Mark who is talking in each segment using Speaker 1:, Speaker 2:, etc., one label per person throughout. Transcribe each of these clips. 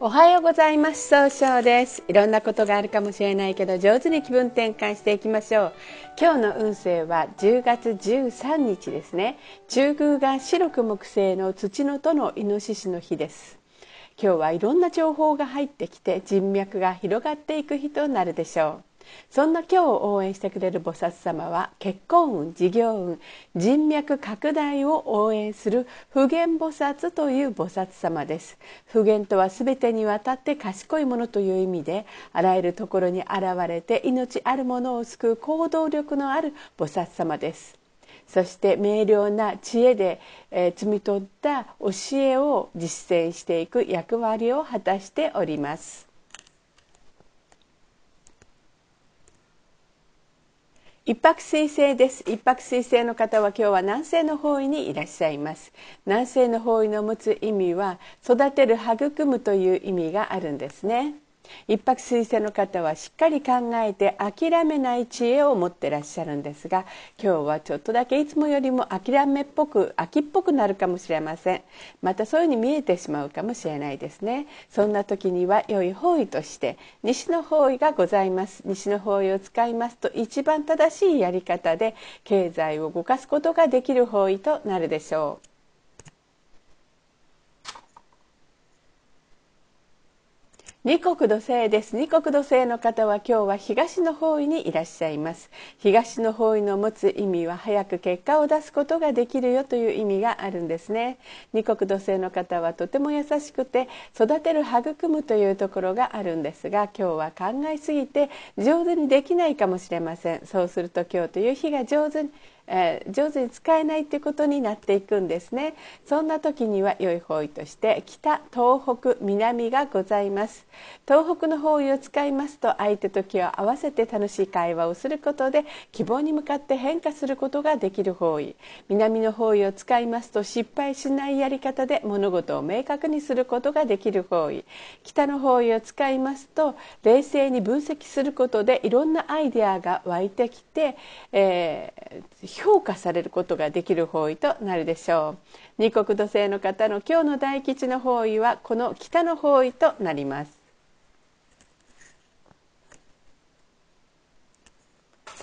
Speaker 1: おはようございます。総称です。いろんなことがあるかもしれないけど上手に気分転換していきましょう。今日の運勢は10月13日ですね。中宮が白く木星の土のとのイノシシの日です。今日はいろんな情報が入ってきて人脈が広がっていく日となるでしょう。そんな今日応援してくれる菩薩様は結婚運事業運人脈拡大を応援する普賢菩薩という菩薩様です。普賢とは全てにわたって賢いものという意味であらゆるところに現れて命あるものを救う行動力のある菩薩様です。そして明瞭な知恵で、えー、摘み取った教えを実践していく役割を果たしております。一泊水星です。一泊水星の方は今日は南西の方位にいらっしゃいます。南西の方位の持つ意味は育てる育むという意味があるんですね。一泊水星の方はしっかり考えて諦めない知恵を持ってらっしゃるんですが今日はちょっとだけいつもよりも諦めっぽく秋っぽくなるかもしれません。またそういうふうに見えてしまうかもしれないですね。そんな時には良い方位として西の方位がございます。西の方位を使いますと一番正しいやり方で経済を動かすことができる方位となるでしょう。二国土星です。二国土星の方は今日は東の方位にいらっしゃいます。東の方位の持つ意味は早く結果を出すことができるよという意味があるんですね。二国土星の方はとても優しくて育てる育むというところがあるんですが今日は考えすぎて上手にできないかもしれません。そうすると今日という日が上手にえー、上手に使えないってことになっていくんですね。そんな時には良い方位として北東北南がございます。東北の方位を使いますと相手と気を合わせて楽しい会話をすることで希望に向かって変化することができる方位。南の方位を使いますと失敗しないやり方で物事を明確にすることができる方位。北の方位を使いますと冷静に分析することでいろんなアイデアが湧いてきて、えー評価されることができる方位となるでしょう。二国土星の方の今日の大吉の方位はこの北の方位となります。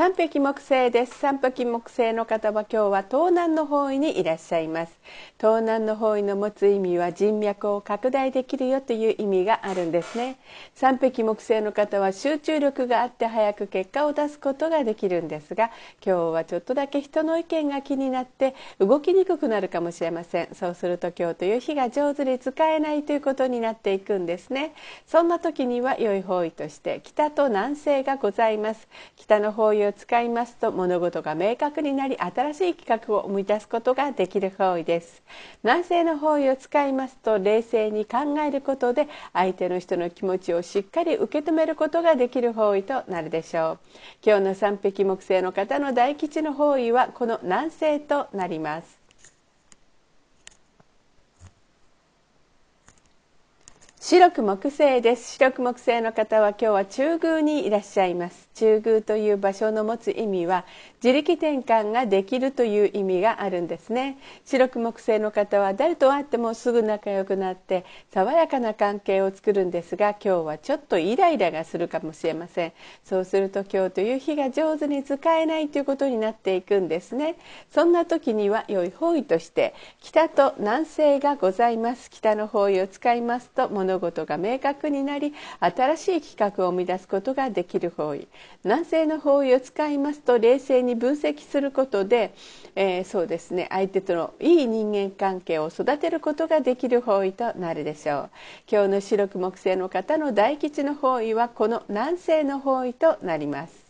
Speaker 1: 三匹木星です。三匹木星の方は今日は東南の方位にいらっしゃいます。東南の方位の持つ意味は人脈を拡大できるよという意味があるんですね。三匹木星の方は集中力があって早く結果を出すことができるんですが今日はちょっとだけ人の意見が気になって動きにくくなるかもしれません。そうすると今日という日が上手に使えないということになっていくんですね。そんな時には良い方位として北と南西がございます。北の方位を使いますと物事が明確になり新しい企画を生み出すことができる方位です。南西の方位を使いますと冷静に考えることで相手の人の気持ちをしっかり受け止めることができる方位となるでしょう。今日の三匹木星の方の大吉の方位はこの南西となります。白く木星です。白く木星の方は今日は中宮にいらっしゃいます。中宮という場所の持つ意味は自力転換ができるという意味があるんですね。白く木星の方は誰と会ってもすぐ仲良くなって爽やかな関係を作るんですが今日はちょっとイライラがするかもしれません。そうすると今日という日が上手に使えないということになっていくんですね。そんな時には良い方位として北と南西がございます。北の方位を使いますと物事が明確になり新しい企画を生み出すことができる方位。南西の方位を使いますと冷静に分析することで、えー、そうですね相手とのいい人間関係を育てることができる方位となるでしょう。今日の白く木星の方の大吉の方位はこの南西の方位となります。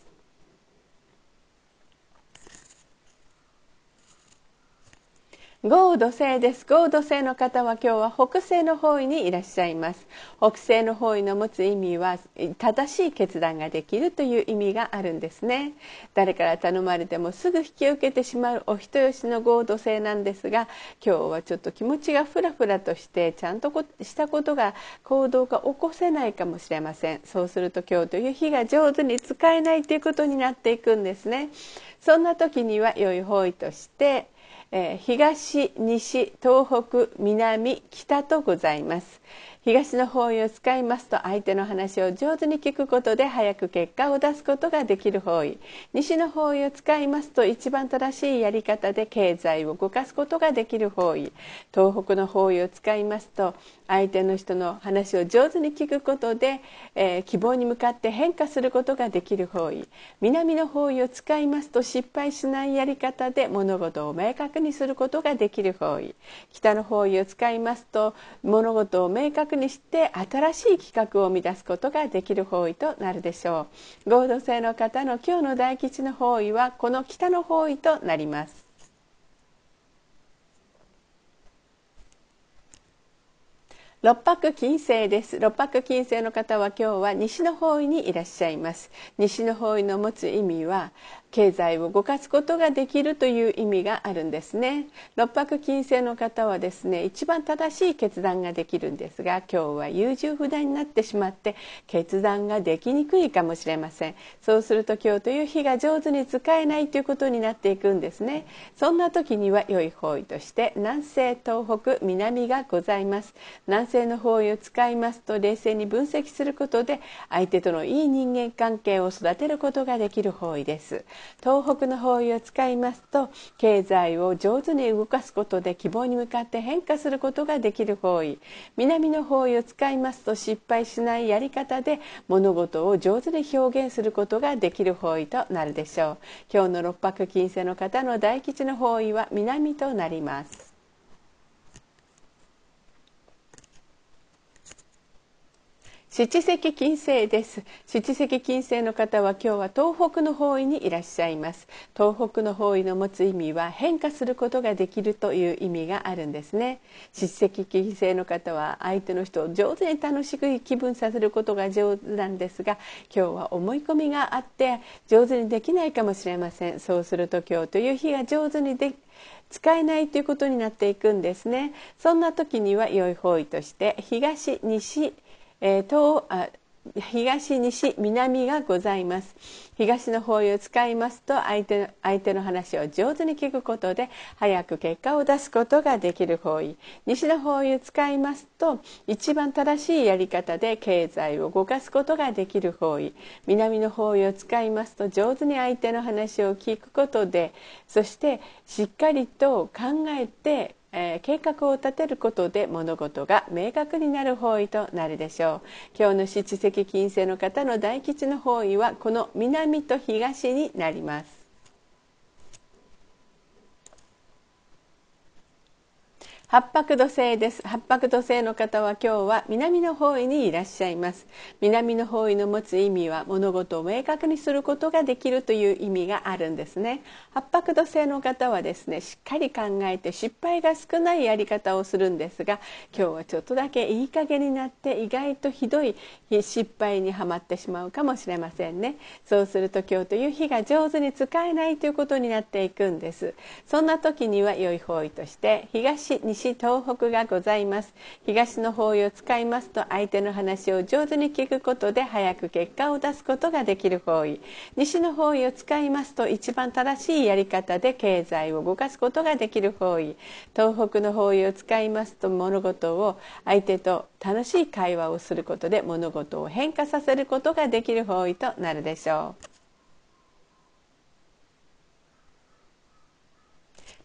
Speaker 1: 豪土星です。豪土星の方は今日は北西の方位にいらっしゃいます。北西の方位の持つ意味は正しい決断ができるという意味があるんですね。誰から頼まれてもすぐ引き受けてしまうお人よしの豪土星なんですが今日はちょっと気持ちがふらふらとしてちゃんとしたことが行動が起こせないかもしれません。そうすると今日という日が上手に使えないということになっていくんですね。そんな時には良い方位として東西東北南北とございます、東の方位を使いますと相手の話を上手に聞くことで早く結果を出すことができる方位。西の方位を使いますと一番正しいやり方で経済を動かすことができる方位。東北の方位を使いますと相手の人の話を上手に聞くことで、えー、希望に向かって変化することができる方位。南の方位を使いますと失敗しないやり方で物事を明確にすることができる方位。北の方位を使いますと物事を明確にして新しい企画を生み出すことができる方位となるでしょう。合同性の方の今日の大吉の方位はこの北の方位となります。六白金星です。六白金星の方は今日は西の方位にいらっしゃいます。西の方位の持つ意味は経済を動かすことができるという意味があるんですね。六白金星の方はですね一番正しい決断ができるんですが今日は優柔不断になってしまって決断ができにくいかもしれません。そうすると今日という日が上手に使えないということになっていくんですね。そんな時には良い方位として南西東北南がございます。南西の方位を使いますと冷静に分析することで相手とのいい人間関係を育てることができる方位です。東北の方位を使いますと経済を上手に動かすことで希望に向かって変化することができる方位。南の方位を使いますと失敗しないやり方で物事を上手に表現することができる方位となるでしょう。今日の六白金星の方の大吉の方位は南となります。七石金星です。七石金星の方は今日は東北の方位にいらっしゃいます。東北の方位の持つ意味は変化することができるという意味があるんですね。七石金星の方は相手の人を上手に楽しく気分させることが上手なんですが今日は思い込みがあって上手にできないかもしれません。そうすると今日という日が上手にで使えないということになっていくんですね。そんな時には良い方位として東西えー、東あ東西南がございます。東の方位を使いますと相手相手の話を上手に聞くことで早く結果を出すことができる方位。西の方位を使いますと一番正しいやり方で経済を動かすことができる方位。南の方位を使いますと上手に相手の話を聞くことでそしてしっかりと考えてえー、計画を立てることで物事が明確になる方位となるでしょう。今日の七石金星の方の大吉の方位はこの南と東になります。八白土星です。八白土星の方は今日は南の方位にいらっしゃいます。南の方位の持つ意味は物事を明確にすることができるという意味があるんですね。八白土星の方はですねしっかり考えて失敗が少ないやり方をするんですが今日はちょっとだけいい加減になって意外とひどい失敗にはまってしまうかもしれませんね。そうすると今日という日が上手に使えないということになっていくんです。そんな時には良い方位として東西西東北がございます。東の方位を使いますと相手の話を上手に聞くことで早く結果を出すことができる方位西の方位を使いますと一番正しいやり方で経済を動かすことができる方位東北の方位を使いますと物事を相手と楽しい会話をすることで物事を変化させることができる方位となるでしょう。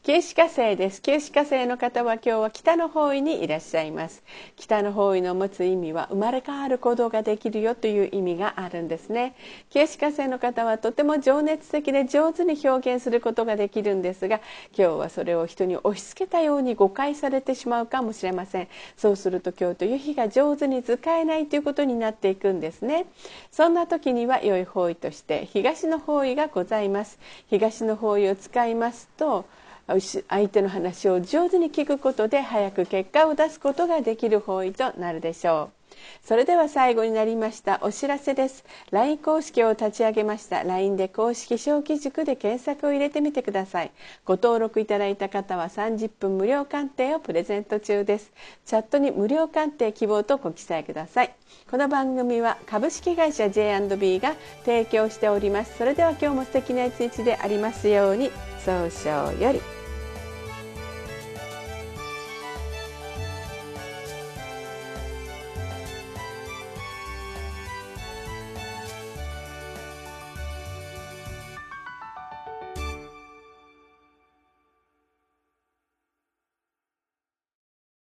Speaker 1: 九死火星です。九死火星の方は今日は北の方位にいらっしゃいます。北の方位の持つ意味は生まれ変わる行動ができるよという意味があるんですね。九死火星の方はとても情熱的で上手に表現することができるんですが今日はそれを人に押し付けたように誤解されてしまうかもしれません。そうすると今日という日が上手に使えないということになっていくんですね。そんな時には良い方位として東の方位がございます。東の方位を使いますと相手の話を上手に聞くことで早く結果を出すことができる方位となるでしょう。それでは最後になりましたお知らせです。LINE 公式を立ち上げました。LINE で公式小規塾で検索を入れてみてください。ご登録いただいた方は30分無料鑑定をプレゼント中です。チャットに無料鑑定希望とご記載ください。この番組は株式会社 J&B が提供しております。それでは今日も素敵な一日でありますように。早々より